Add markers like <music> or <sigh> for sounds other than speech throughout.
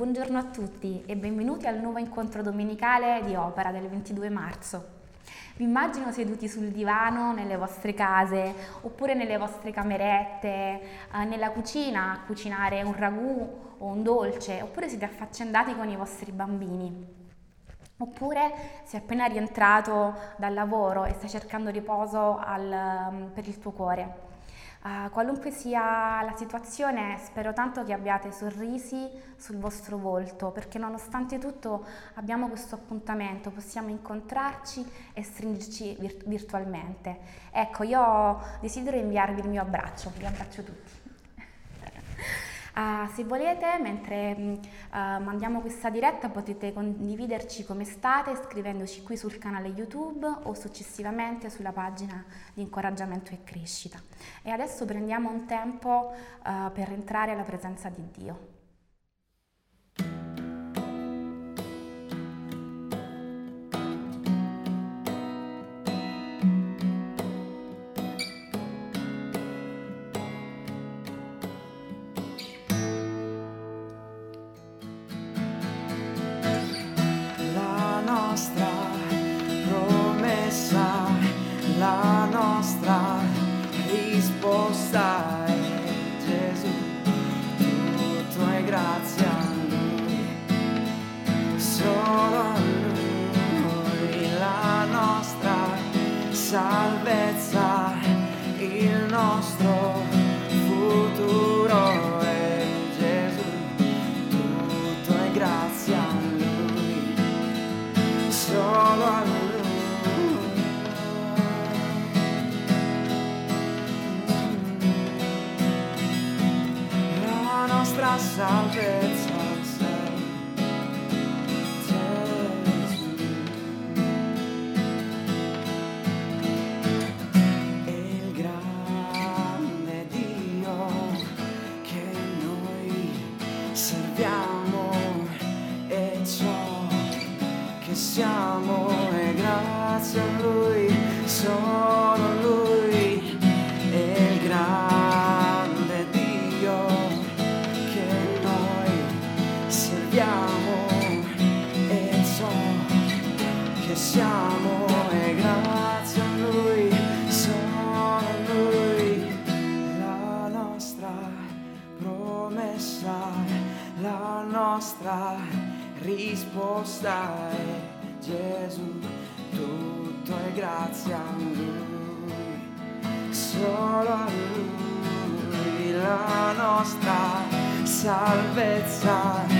Buongiorno a tutti e benvenuti al nuovo incontro domenicale di opera del 22 marzo. Vi immagino seduti sul divano nelle vostre case oppure nelle vostre camerette, eh, nella cucina a cucinare un ragù o un dolce, oppure siete affaccendati con i vostri bambini. Oppure sei appena rientrato dal lavoro e stai cercando riposo al, per il tuo cuore. Uh, qualunque sia la situazione, spero tanto che abbiate sorrisi sul vostro volto, perché nonostante tutto abbiamo questo appuntamento, possiamo incontrarci e stringerci vir- virtualmente. Ecco, io desidero inviarvi il mio abbraccio, vi abbraccio tutti. Uh, se volete, mentre uh, mandiamo questa diretta, potete condividerci come state scrivendoci qui sul canale YouTube o successivamente sulla pagina di incoraggiamento e crescita. E adesso prendiamo un tempo uh, per entrare alla presenza di Dio. viviamo e so che siamo e grazie a lui sono lui la nostra promessa la nostra risposta è Gesù tutto è grazie a lui solo a lui la nostra salvezza.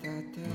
dedicata a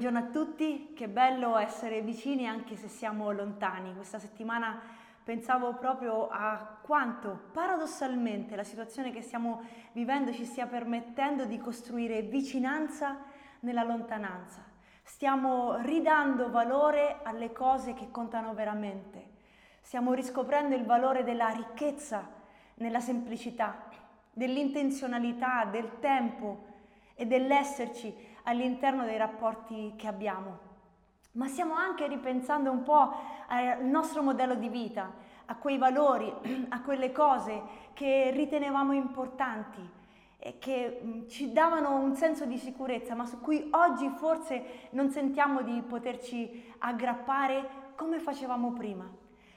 Buongiorno a tutti, che bello essere vicini anche se siamo lontani. Questa settimana pensavo proprio a quanto paradossalmente la situazione che stiamo vivendo ci stia permettendo di costruire vicinanza nella lontananza. Stiamo ridando valore alle cose che contano veramente. Stiamo riscoprendo il valore della ricchezza nella semplicità, dell'intenzionalità, del tempo e dell'esserci all'interno dei rapporti che abbiamo. Ma stiamo anche ripensando un po' al nostro modello di vita, a quei valori, <clears throat> a quelle cose che ritenevamo importanti e che mm, ci davano un senso di sicurezza, ma su cui oggi forse non sentiamo di poterci aggrappare come facevamo prima.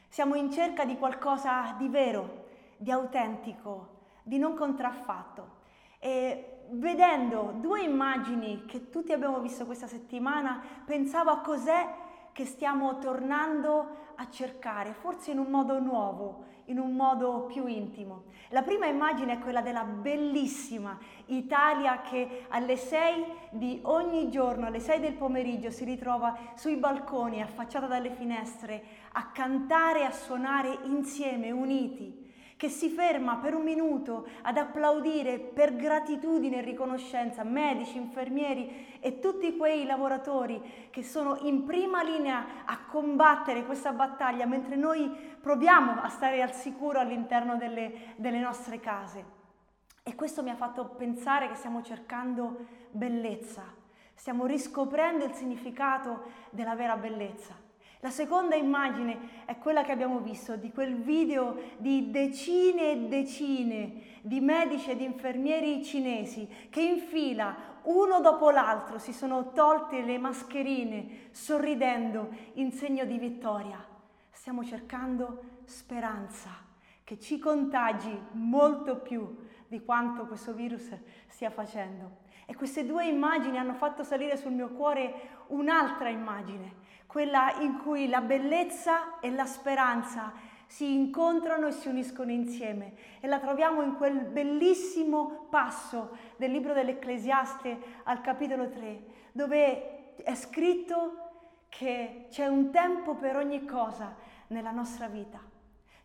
Siamo in cerca di qualcosa di vero, di autentico, di non contraffatto. E vedendo due immagini che tutti abbiamo visto questa settimana, pensavo a cos'è che stiamo tornando a cercare, forse in un modo nuovo, in un modo più intimo. La prima immagine è quella della bellissima Italia che alle 6 di ogni giorno, alle 6 del pomeriggio, si ritrova sui balconi, affacciata dalle finestre, a cantare e a suonare insieme, uniti che si ferma per un minuto ad applaudire per gratitudine e riconoscenza medici, infermieri e tutti quei lavoratori che sono in prima linea a combattere questa battaglia mentre noi proviamo a stare al sicuro all'interno delle, delle nostre case. E questo mi ha fatto pensare che stiamo cercando bellezza, stiamo riscoprendo il significato della vera bellezza. La seconda immagine è quella che abbiamo visto di quel video di decine e decine di medici ed infermieri cinesi che in fila, uno dopo l'altro, si sono tolte le mascherine sorridendo in segno di vittoria. Stiamo cercando speranza che ci contagi molto più di quanto questo virus stia facendo. E queste due immagini hanno fatto salire sul mio cuore un'altra immagine, quella in cui la bellezza e la speranza si incontrano e si uniscono insieme e la troviamo in quel bellissimo passo del libro dell'Ecclesiaste al capitolo 3, dove è scritto che c'è un tempo per ogni cosa nella nostra vita.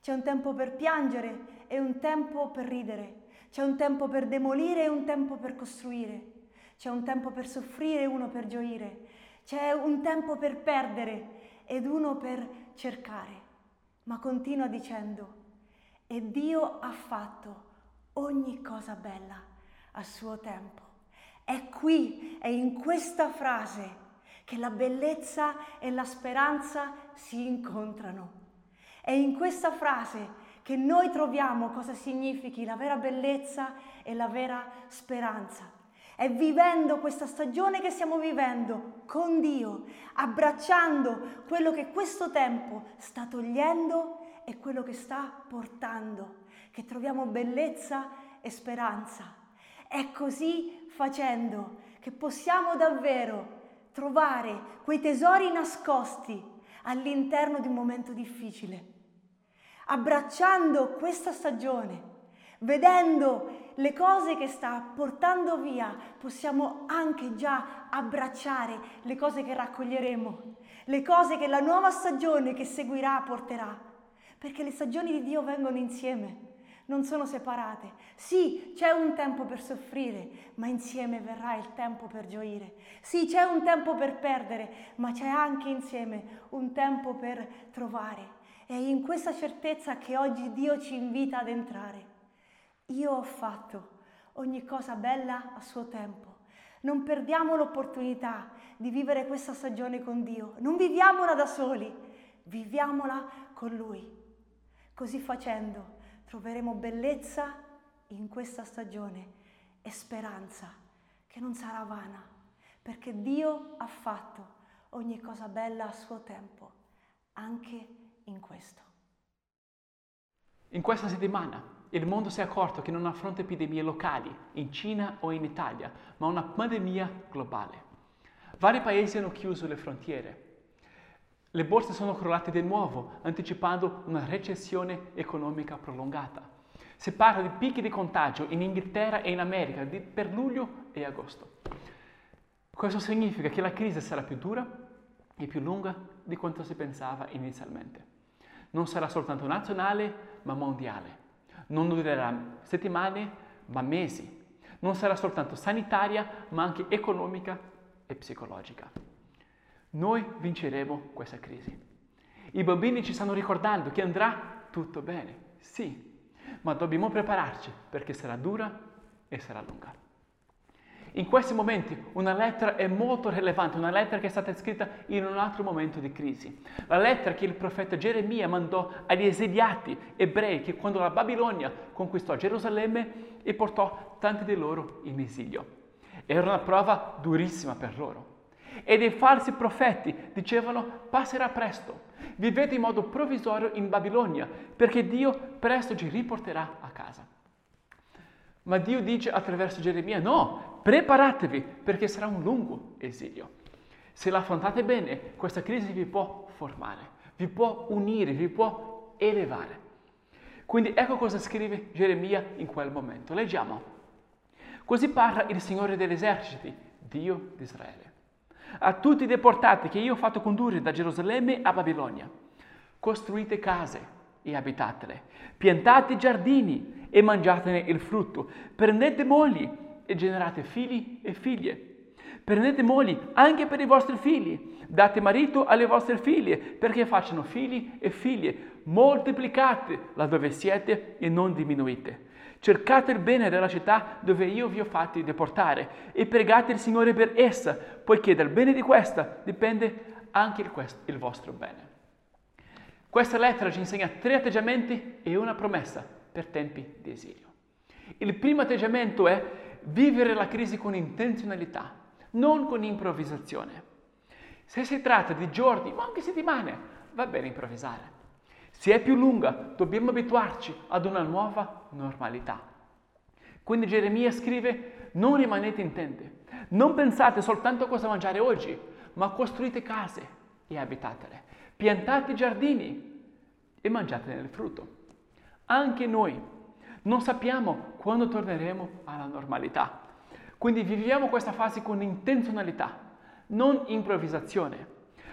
C'è un tempo per piangere e un tempo per ridere. C'è un tempo per demolire e un tempo per costruire. C'è un tempo per soffrire e uno per gioire. C'è un tempo per perdere ed uno per cercare. Ma continua dicendo, e Dio ha fatto ogni cosa bella a suo tempo. È qui, è in questa frase che la bellezza e la speranza si incontrano. È in questa frase che noi troviamo cosa significhi la vera bellezza e la vera speranza. È vivendo questa stagione che stiamo vivendo con Dio, abbracciando quello che questo tempo sta togliendo e quello che sta portando, che troviamo bellezza e speranza. È così facendo che possiamo davvero trovare quei tesori nascosti all'interno di un momento difficile. Abbracciando questa stagione, vedendo le cose che sta portando via, possiamo anche già abbracciare le cose che raccoglieremo, le cose che la nuova stagione che seguirà porterà, perché le stagioni di Dio vengono insieme non sono separate. Sì, c'è un tempo per soffrire, ma insieme verrà il tempo per gioire. Sì, c'è un tempo per perdere, ma c'è anche insieme un tempo per trovare. È in questa certezza che oggi Dio ci invita ad entrare. Io ho fatto ogni cosa bella a suo tempo. Non perdiamo l'opportunità di vivere questa stagione con Dio. Non viviamola da soli, viviamola con Lui. Così facendo troveremo bellezza in questa stagione e speranza che non sarà vana, perché Dio ha fatto ogni cosa bella a suo tempo, anche in questo. In questa settimana il mondo si è accorto che non affronta epidemie locali, in Cina o in Italia, ma una pandemia globale. Vari paesi hanno chiuso le frontiere. Le borse sono crollate di nuovo, anticipando una recessione economica prolungata. Si parla di picchi di contagio in Inghilterra e in America per luglio e agosto. Questo significa che la crisi sarà più dura e più lunga di quanto si pensava inizialmente. Non sarà soltanto nazionale, ma mondiale. Non durerà settimane, ma mesi. Non sarà soltanto sanitaria, ma anche economica e psicologica. Noi vinceremo questa crisi. I bambini ci stanno ricordando che andrà tutto bene, sì, ma dobbiamo prepararci perché sarà dura e sarà lunga. In questi momenti una lettera è molto rilevante, una lettera che è stata scritta in un altro momento di crisi. La lettera che il profeta Geremia mandò agli esiliati ebrei che quando la Babilonia conquistò Gerusalemme e portò tanti di loro in esilio. Era una prova durissima per loro. E dei falsi profeti dicevano passerà presto, vivete in modo provvisorio in Babilonia, perché Dio presto ci riporterà a casa. Ma Dio dice attraverso Geremia, no, preparatevi perché sarà un lungo esilio. Se l'affrontate bene, questa crisi vi può formare, vi può unire, vi può elevare. Quindi ecco cosa scrive Geremia in quel momento. Leggiamo. Così parla il Signore degli eserciti, Dio di Israele a tutti i deportati che io ho fatto condurre da Gerusalemme a Babilonia. Costruite case e abitatele, piantate giardini e mangiatene il frutto, prendete mogli e generate figli e figlie. Prendete mogli anche per i vostri figli, date marito alle vostre figlie perché facciano figli e figlie, moltiplicate laddove siete e non diminuite. Cercate il bene della città dove io vi ho fatti deportare e pregate il Signore per essa, poiché dal bene di questa dipende anche il, quest- il vostro bene. Questa lettera ci insegna tre atteggiamenti e una promessa per tempi di esilio. Il primo atteggiamento è vivere la crisi con intenzionalità, non con improvvisazione. Se si tratta di giorni, ma anche settimane, va bene improvvisare. Se è più lunga, dobbiamo abituarci ad una nuova normalità. Quindi Geremia scrive, non rimanete in tende, non pensate soltanto a cosa mangiare oggi, ma costruite case e abitatele, piantate giardini e mangiatene il frutto. Anche noi non sappiamo quando torneremo alla normalità. Quindi viviamo questa fase con intenzionalità, non improvvisazione.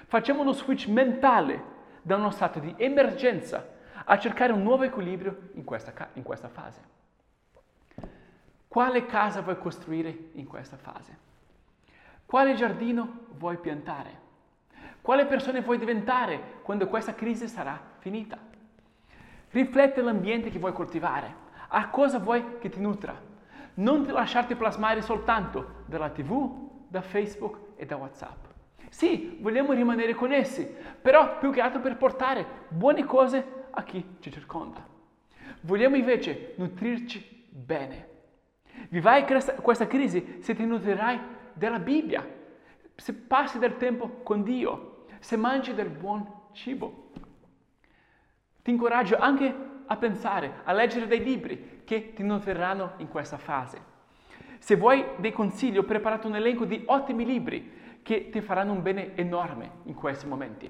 Facciamo uno switch mentale da uno stato di emergenza a cercare un nuovo equilibrio in questa, in questa fase. Quale casa vuoi costruire in questa fase? Quale giardino vuoi piantare? Quale persone vuoi diventare quando questa crisi sarà finita? Riflette l'ambiente che vuoi coltivare, a cosa vuoi che ti nutra. Non ti lasciarti plasmare soltanto dalla TV, da Facebook e da WhatsApp. Sì, vogliamo rimanere connessi, però più che altro per portare buone cose a chi ci circonda. Vogliamo invece nutrirci bene. Vivrai questa crisi se ti nutrirai della Bibbia, se passi del tempo con Dio, se mangi del buon cibo. Ti incoraggio anche a pensare, a leggere dei libri che ti nutriranno in questa fase. Se vuoi dei consigli, ho preparato un elenco di ottimi libri che ti faranno un bene enorme in questi momenti.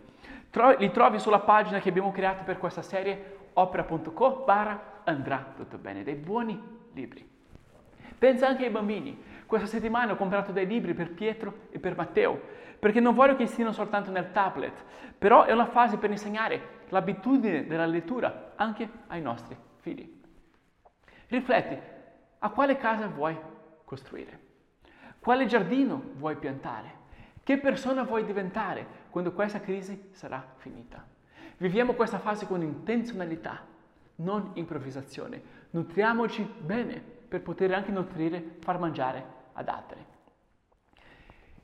li trovi sulla pagina che abbiamo creato per questa serie opera.co barra andrà tutto bene, dei buoni libri. Pensa anche ai bambini. Questa settimana ho comprato dei libri per Pietro e per Matteo, perché non voglio che stiano soltanto nel tablet, però è una fase per insegnare l'abitudine della lettura anche ai nostri figli. Rifletti, a quale casa vuoi costruire? Quale giardino vuoi piantare? Che persona vuoi diventare quando questa crisi sarà finita? Viviamo questa fase con intenzionalità, non improvvisazione. Nutriamoci bene per poter anche nutrire, far mangiare ad altri.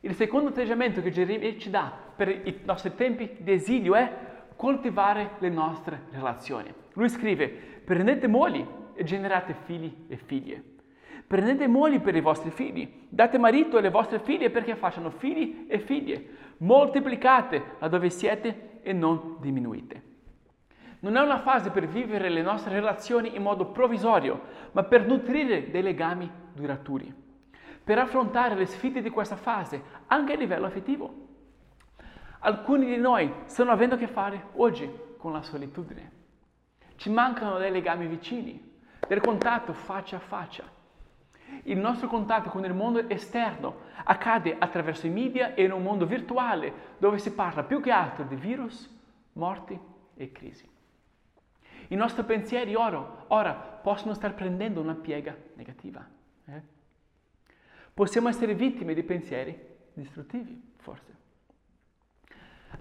Il secondo atteggiamento che Geremia ci dà per i nostri tempi di esilio è coltivare le nostre relazioni. Lui scrive, prendete mogli e generate figli e figlie. Prendete mogli per i vostri figli, date marito alle vostre figlie perché facciano figli e figlie. Moltiplicate laddove siete e non diminuite. Non è una fase per vivere le nostre relazioni in modo provvisorio, ma per nutrire dei legami duraturi, per affrontare le sfide di questa fase anche a livello affettivo. Alcuni di noi stanno avendo a che fare oggi con la solitudine. Ci mancano dei legami vicini, del contatto faccia a faccia il nostro contatto con il mondo esterno accade attraverso i media e in un mondo virtuale dove si parla più che altro di virus, morti e crisi. I nostri pensieri ora, ora possono star prendendo una piega negativa. Eh? Possiamo essere vittime di pensieri distruttivi, forse.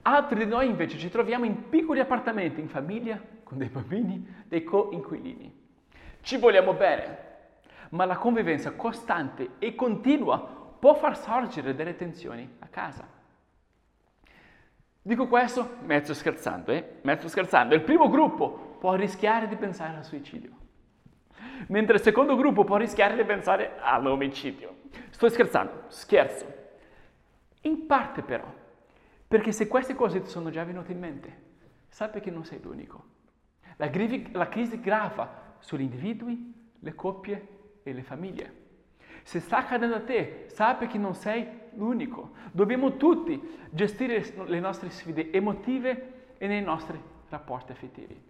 Altri di noi invece ci troviamo in piccoli appartamenti, in famiglia, con dei bambini, dei co-inquilini. Ci vogliamo bene, ma la convivenza costante e continua può far sorgere delle tensioni a casa. Dico questo mezzo scherzando, eh? Mezzo scherzando. Il primo gruppo può rischiare di pensare al suicidio, mentre il secondo gruppo può rischiare di pensare all'omicidio. Sto scherzando, scherzo. In parte però, perché se queste cose ti sono già venute in mente, sappi che non sei l'unico. La, grivi, la crisi grava sugli individui, le coppie e le famiglie. Se sta accadendo a te, sappi che non sei l'unico. Dobbiamo tutti gestire le nostre sfide emotive e nei nostri rapporti affettivi.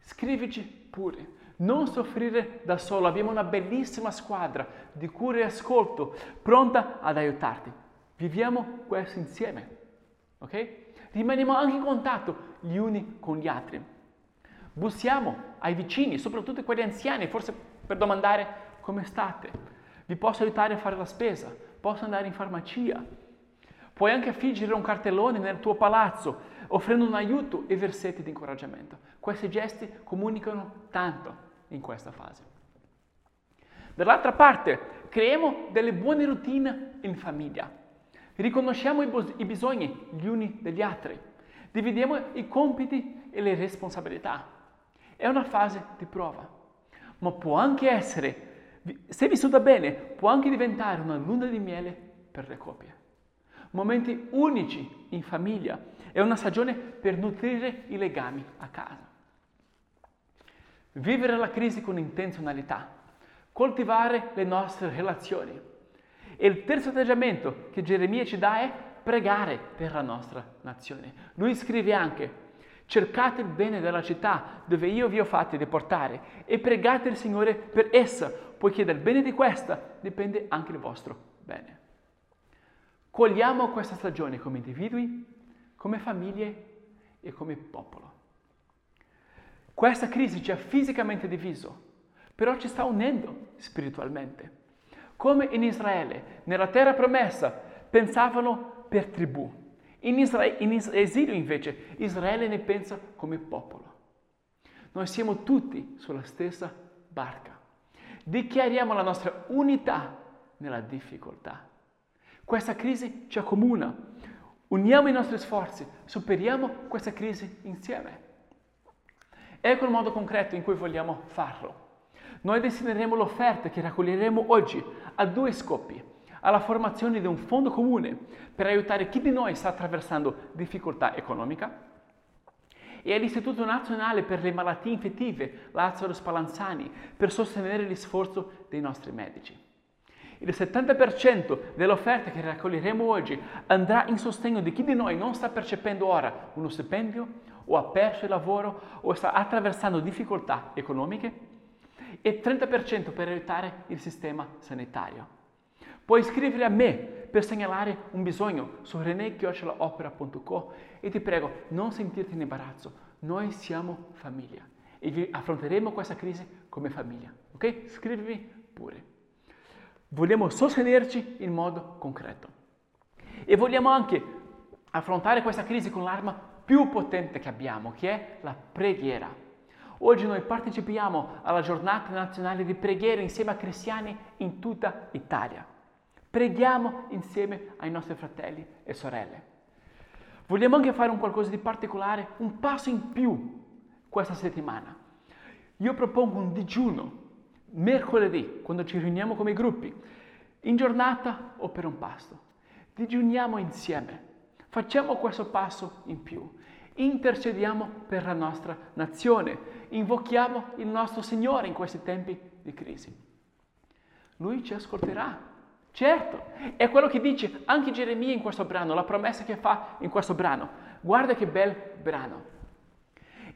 Scrivici pure, non soffrire da solo, abbiamo una bellissima squadra di cura e ascolto pronta ad aiutarti. Viviamo questo insieme, ok? Rimaniamo anche in contatto gli uni con gli altri. Bussiamo ai vicini, soprattutto quelli anziani, forse per domandare come state. Vi posso aiutare a fare la spesa, posso andare in farmacia. Puoi anche affiggere un cartellone nel tuo palazzo, offrendo un aiuto e versetti di incoraggiamento. Questi gesti comunicano tanto in questa fase. Dall'altra parte, creiamo delle buone routine in famiglia. Riconosciamo i, bos- i bisogni gli uni degli altri. Dividiamo i compiti e le responsabilità. È una fase di prova ma può anche essere, se vissuta bene, può anche diventare una luna di miele per le coppie. Momenti unici in famiglia, è una stagione per nutrire i legami a casa. Vivere la crisi con intenzionalità, coltivare le nostre relazioni. E il terzo atteggiamento che Geremia ci dà è pregare per la nostra nazione. Lui scrive anche, Cercate il bene della città dove io vi ho fatti deportare e pregate il Signore per essa, poiché dal bene di questa dipende anche il vostro bene. Cogliamo questa stagione come individui come famiglie e come popolo. Questa crisi ci ha fisicamente diviso, però ci sta unendo spiritualmente. Come in Israele, nella terra promessa, pensavano per tribù. In, Isra- in esilio invece Israele ne pensa come popolo. Noi siamo tutti sulla stessa barca. Dichiariamo la nostra unità nella difficoltà. Questa crisi ci accomuna. Uniamo i nostri sforzi, superiamo questa crisi insieme. Ecco il modo concreto in cui vogliamo farlo. Noi destineremo l'offerta che raccoglieremo oggi a due scopi. Alla formazione di un fondo comune per aiutare chi di noi sta attraversando difficoltà economica e all'Istituto Nazionale per le Malattie Infettive Lazzaro Spallanzani per sostenere gli sforzi dei nostri medici. Il 70% dell'offerta che raccoglieremo oggi andrà in sostegno di chi di noi non sta percependo ora uno stipendio o ha perso il lavoro o sta attraversando difficoltà economiche e 30% per aiutare il sistema sanitario. Puoi scrivere a me per segnalare un bisogno su renechiocciolaopera.co e ti prego non sentirti in imbarazzo, noi siamo famiglia e affronteremo questa crisi come famiglia, ok? Scrivimi pure. Vogliamo sostenerci in modo concreto e vogliamo anche affrontare questa crisi con l'arma più potente che abbiamo, che è la preghiera. Oggi noi partecipiamo alla giornata nazionale di preghiera insieme a cristiani in tutta Italia. Preghiamo insieme ai nostri fratelli e sorelle. Vogliamo anche fare un qualcosa di particolare, un passo in più questa settimana. Io propongo un digiuno mercoledì, quando ci riuniamo come gruppi, in giornata o per un pasto. Digiuniamo insieme, facciamo questo passo in più, intercediamo per la nostra nazione, invochiamo il nostro Signore in questi tempi di crisi. Lui ci ascolterà Certo, è quello che dice anche Geremia in questo brano, la promessa che fa in questo brano. Guarda che bel brano.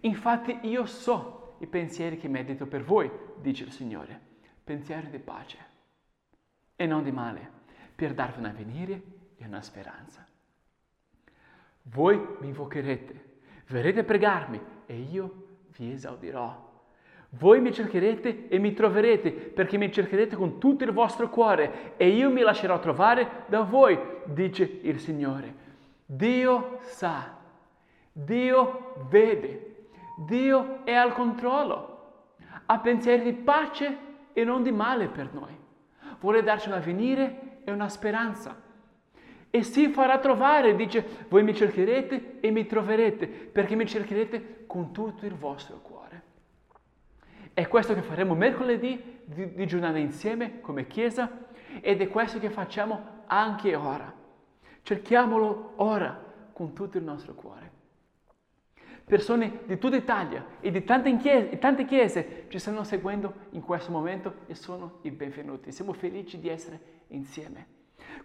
Infatti io so i pensieri che medito per voi, dice il Signore, pensieri di pace e non di male, per darvi un avvenire e una speranza. Voi mi invocherete, verrete a pregarmi e io vi esaudirò. Voi mi cercherete e mi troverete, perché mi cercherete con tutto il vostro cuore e io mi lascerò trovare da voi, dice il Signore. Dio sa, Dio vede, Dio è al controllo, ha pensieri di pace e non di male per noi. Vuole darci un avvenire e una speranza. E si farà trovare, dice, voi mi cercherete e mi troverete, perché mi cercherete con tutto il vostro cuore. È questo che faremo mercoledì, digiunare insieme come Chiesa ed è questo che facciamo anche ora. Cerchiamolo ora con tutto il nostro cuore. Persone di tutta Italia e di tante chiese, tante chiese ci stanno seguendo in questo momento e sono i benvenuti. Siamo felici di essere insieme.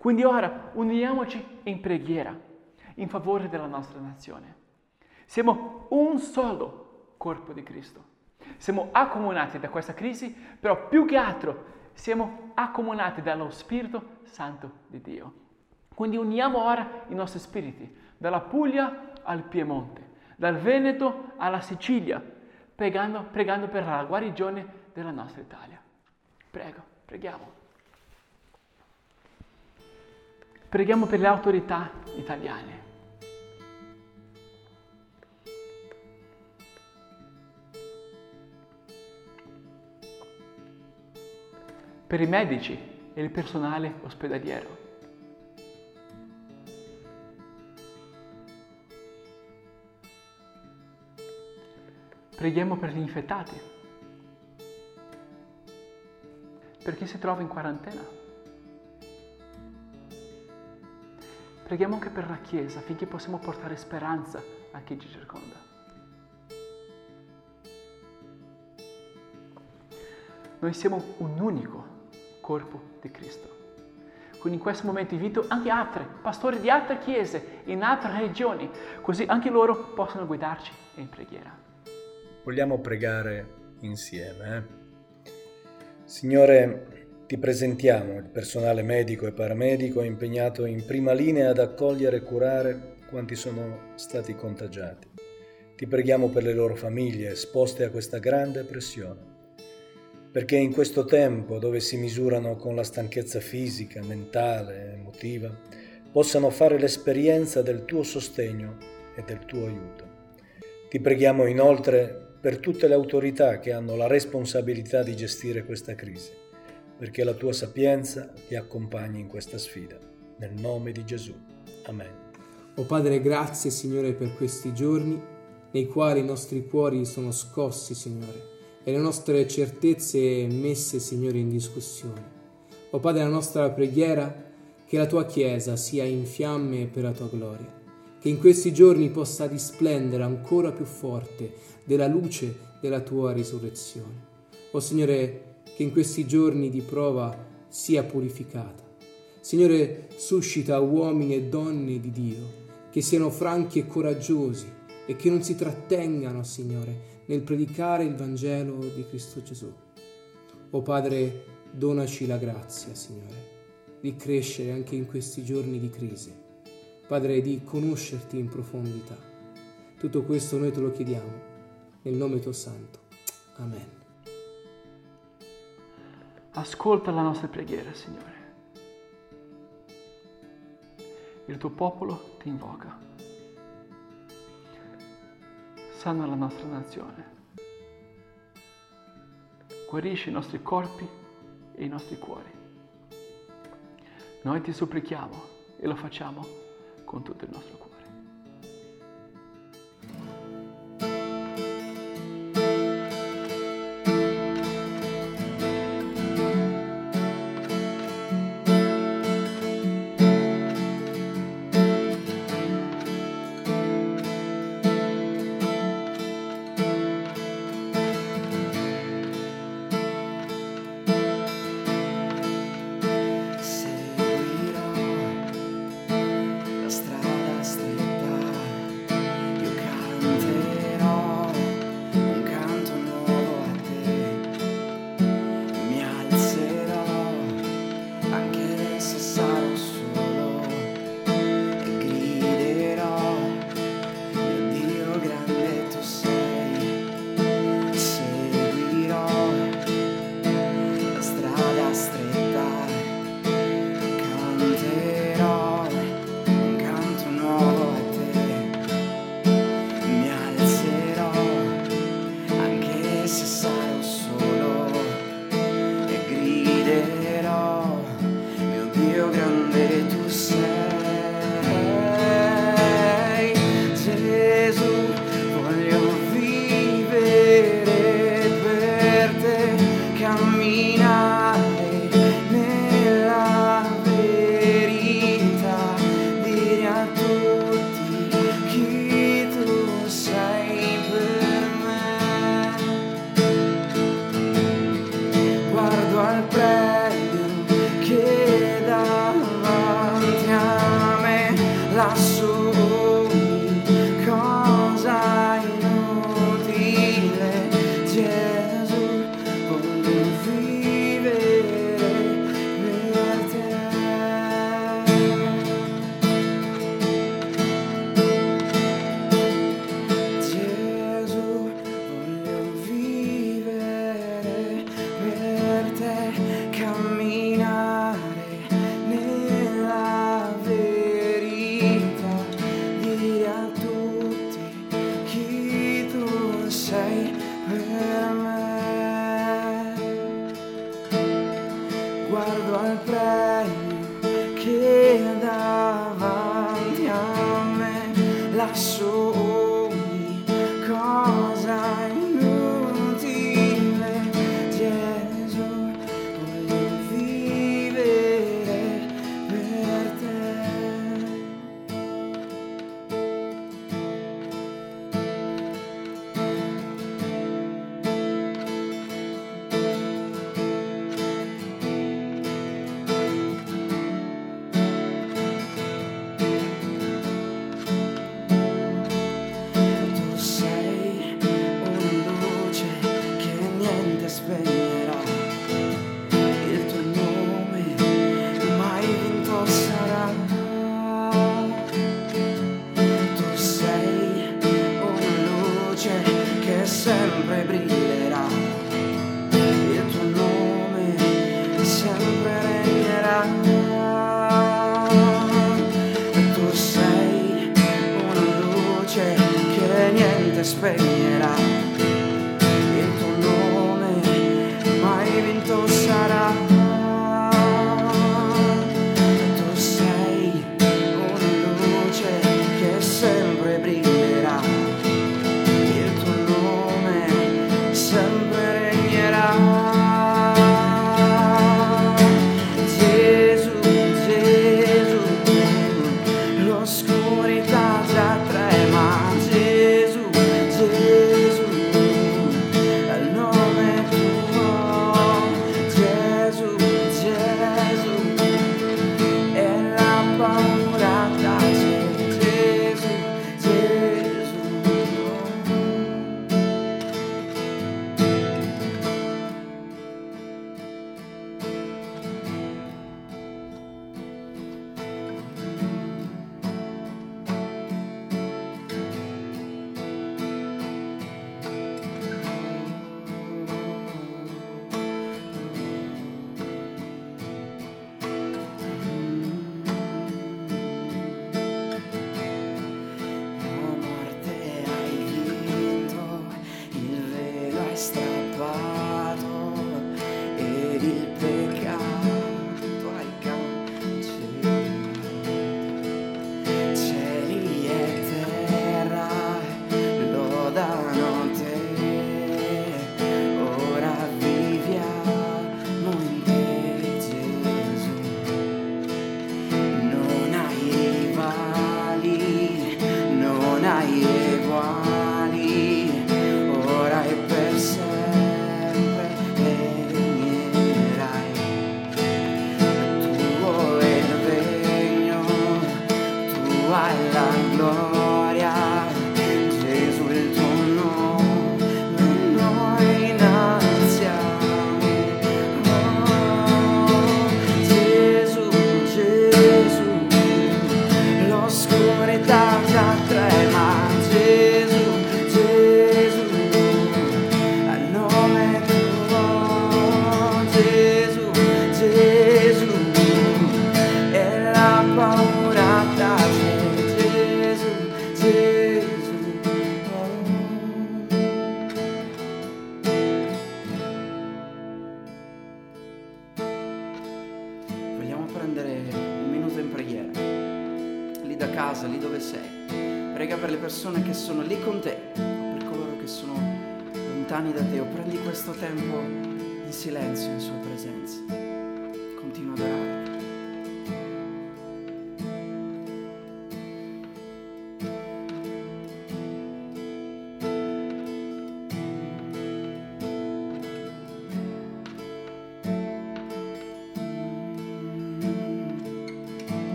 Quindi ora uniamoci in preghiera in favore della nostra nazione. Siamo un solo corpo di Cristo. Siamo accomunati da questa crisi, però più che altro siamo accomunati dallo Spirito Santo di Dio. Quindi uniamo ora i nostri spiriti, dalla Puglia al Piemonte, dal Veneto alla Sicilia, pregando, pregando per la guarigione della nostra Italia. Prego, preghiamo. Preghiamo per le autorità italiane. per i medici e il personale ospedaliero. Preghiamo per gli infettati, per chi si trova in quarantena. Preghiamo anche per la Chiesa affinché possiamo portare speranza a chi ci circonda. Noi siamo un unico corpo di Cristo. Quindi in questo momento invito anche altri pastori di altre chiese, in altre regioni, così anche loro possono guidarci in preghiera. Vogliamo pregare insieme. Eh? Signore, ti presentiamo il personale medico e paramedico impegnato in prima linea ad accogliere e curare quanti sono stati contagiati. Ti preghiamo per le loro famiglie esposte a questa grande pressione, perché in questo tempo dove si misurano con la stanchezza fisica, mentale, emotiva, possano fare l'esperienza del tuo sostegno e del tuo aiuto. Ti preghiamo inoltre per tutte le autorità che hanno la responsabilità di gestire questa crisi, perché la tua sapienza ti accompagni in questa sfida. Nel nome di Gesù. Amen. O Padre, grazie Signore per questi giorni nei quali i nostri cuori sono scossi, Signore, e le nostre certezze messe, Signore, in discussione. O Padre, la nostra preghiera che la tua Chiesa sia in fiamme per la tua gloria, che in questi giorni possa risplendere ancora più forte della luce della tua risurrezione. O Signore, che in questi giorni di prova sia purificata. Signore, suscita uomini e donne di Dio che siano franchi e coraggiosi e che non si trattengano, Signore, nel predicare il Vangelo di Cristo Gesù. O Padre, donaci la grazia, Signore, di crescere anche in questi giorni di crisi. Padre, di conoscerti in profondità. Tutto questo noi te lo chiediamo, nel nome tuo santo. Amen. Ascolta la nostra preghiera, Signore. Il tuo popolo ti invoca. Sana la nostra nazione. Guarisci i nostri corpi e i nostri cuori. Noi ti supplichiamo e lo facciamo con tutto il nostro cuore.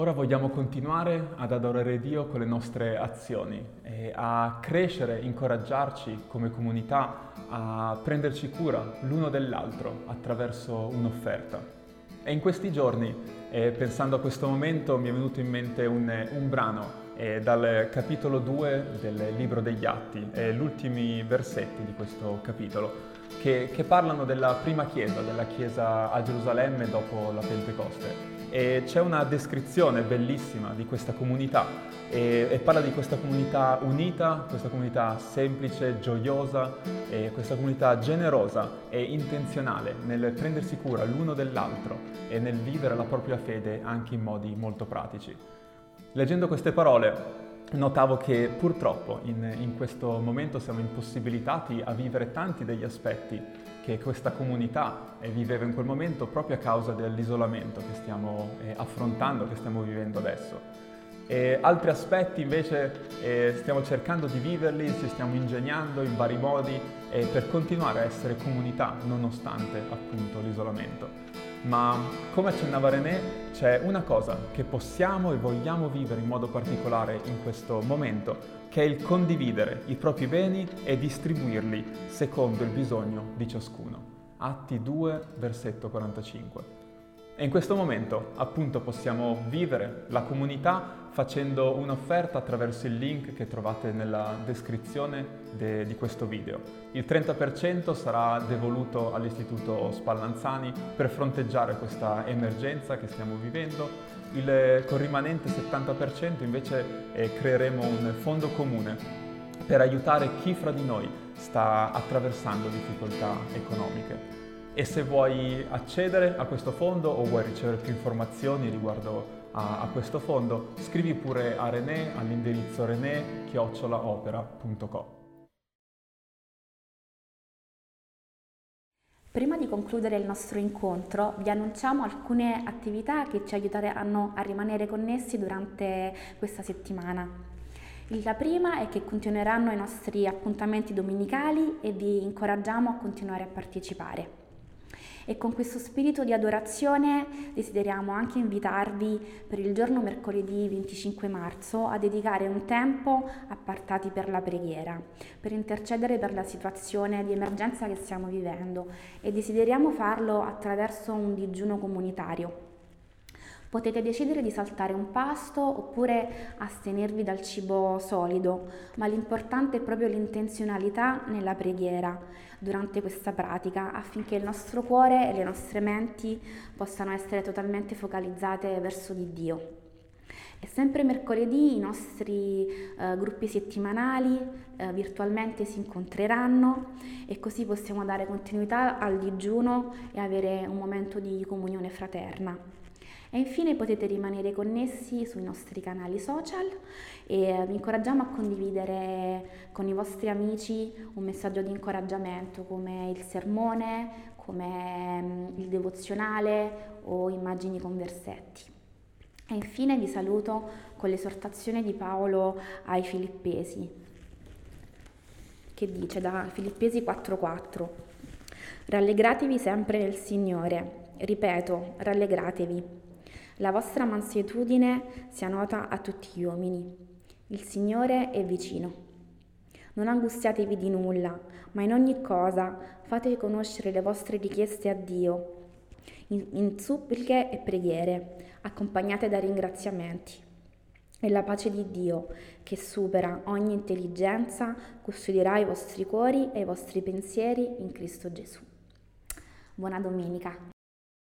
Ora vogliamo continuare ad adorare Dio con le nostre azioni a crescere, incoraggiarci come comunità a prenderci cura l'uno dell'altro attraverso un'offerta. E in questi giorni, eh, pensando a questo momento, mi è venuto in mente un, un brano eh, dal capitolo 2 del libro degli Atti, eh, gli versetti di questo capitolo, che, che parlano della prima chiesa, della chiesa a Gerusalemme dopo la Pentecoste e c'è una descrizione bellissima di questa comunità e, e, parla di questa comunità unita, questa comunità semplice, gioiosa, questa comunità generosa e intenzionale nel prendersi cura l'uno dell'altro e nel vivere la propria fede anche in modi molto pratici. Leggendo queste parole notavo che purtroppo in, in questo momento siamo impossibilitati a vivere tanti degli aspetti che questa comunità viveva in quel momento proprio a causa dell'isolamento che stiamo eh, affrontando, che stiamo vivendo adesso. E altri aspetti invece eh, stiamo cercando di viverli, ci stiamo ingegnando in vari modi eh, per continuare a essere comunità nonostante appunto l'isolamento. Ma come accennava René, c'è una cosa che possiamo e vogliamo vivere in modo particolare in questo momento, che è il condividere i propri beni e distribuirli secondo il bisogno di ciascuno. Atti 2, versetto 45. E in questo momento appunto possiamo vivere la comunità facendo un'offerta attraverso il link che trovate nella descrizione de- di questo video. Il 30% sarà devoluto all'Istituto Spallanzani per fronteggiare questa emergenza che stiamo vivendo. Il, con rimanente 70% invece eh, creeremo un fondo comune per aiutare chi fra di noi sta attraversando difficoltà economiche. E se vuoi accedere a questo fondo o vuoi ricevere più informazioni riguardo a, a questo fondo, scrivi pure a René all'indirizzo rené-opera.com. Prima di concludere il nostro incontro vi annunciamo alcune attività che ci aiuteranno a rimanere connessi durante questa settimana. La prima è che continueranno i nostri appuntamenti domenicali e vi incoraggiamo a continuare a partecipare. E con questo spirito di adorazione desideriamo anche invitarvi per il giorno mercoledì 25 marzo a dedicare un tempo appartati per la preghiera, per intercedere per la situazione di emergenza che stiamo vivendo e desideriamo farlo attraverso un digiuno comunitario. Potete decidere di saltare un pasto oppure astenervi dal cibo solido, ma l'importante è proprio l'intenzionalità nella preghiera durante questa pratica affinché il nostro cuore e le nostre menti possano essere totalmente focalizzate verso di Dio. E sempre mercoledì i nostri eh, gruppi settimanali eh, virtualmente si incontreranno e così possiamo dare continuità al digiuno e avere un momento di comunione fraterna. E infine potete rimanere connessi sui nostri canali social e vi incoraggiamo a condividere con i vostri amici un messaggio di incoraggiamento come il sermone, come mm, il devozionale o immagini con versetti. E infine vi saluto con l'esortazione di Paolo ai Filippesi, che dice da Filippesi 4:4 Rallegratevi sempre nel Signore. Ripeto, rallegratevi. La vostra mansuetudine sia nota a tutti gli uomini. Il Signore è vicino. Non angustiatevi di nulla, ma in ogni cosa fate conoscere le vostre richieste a Dio, in, in suppliche e preghiere, accompagnate da ringraziamenti. E la pace di Dio, che supera ogni intelligenza, custodirà i vostri cuori e i vostri pensieri in Cristo Gesù. Buona domenica.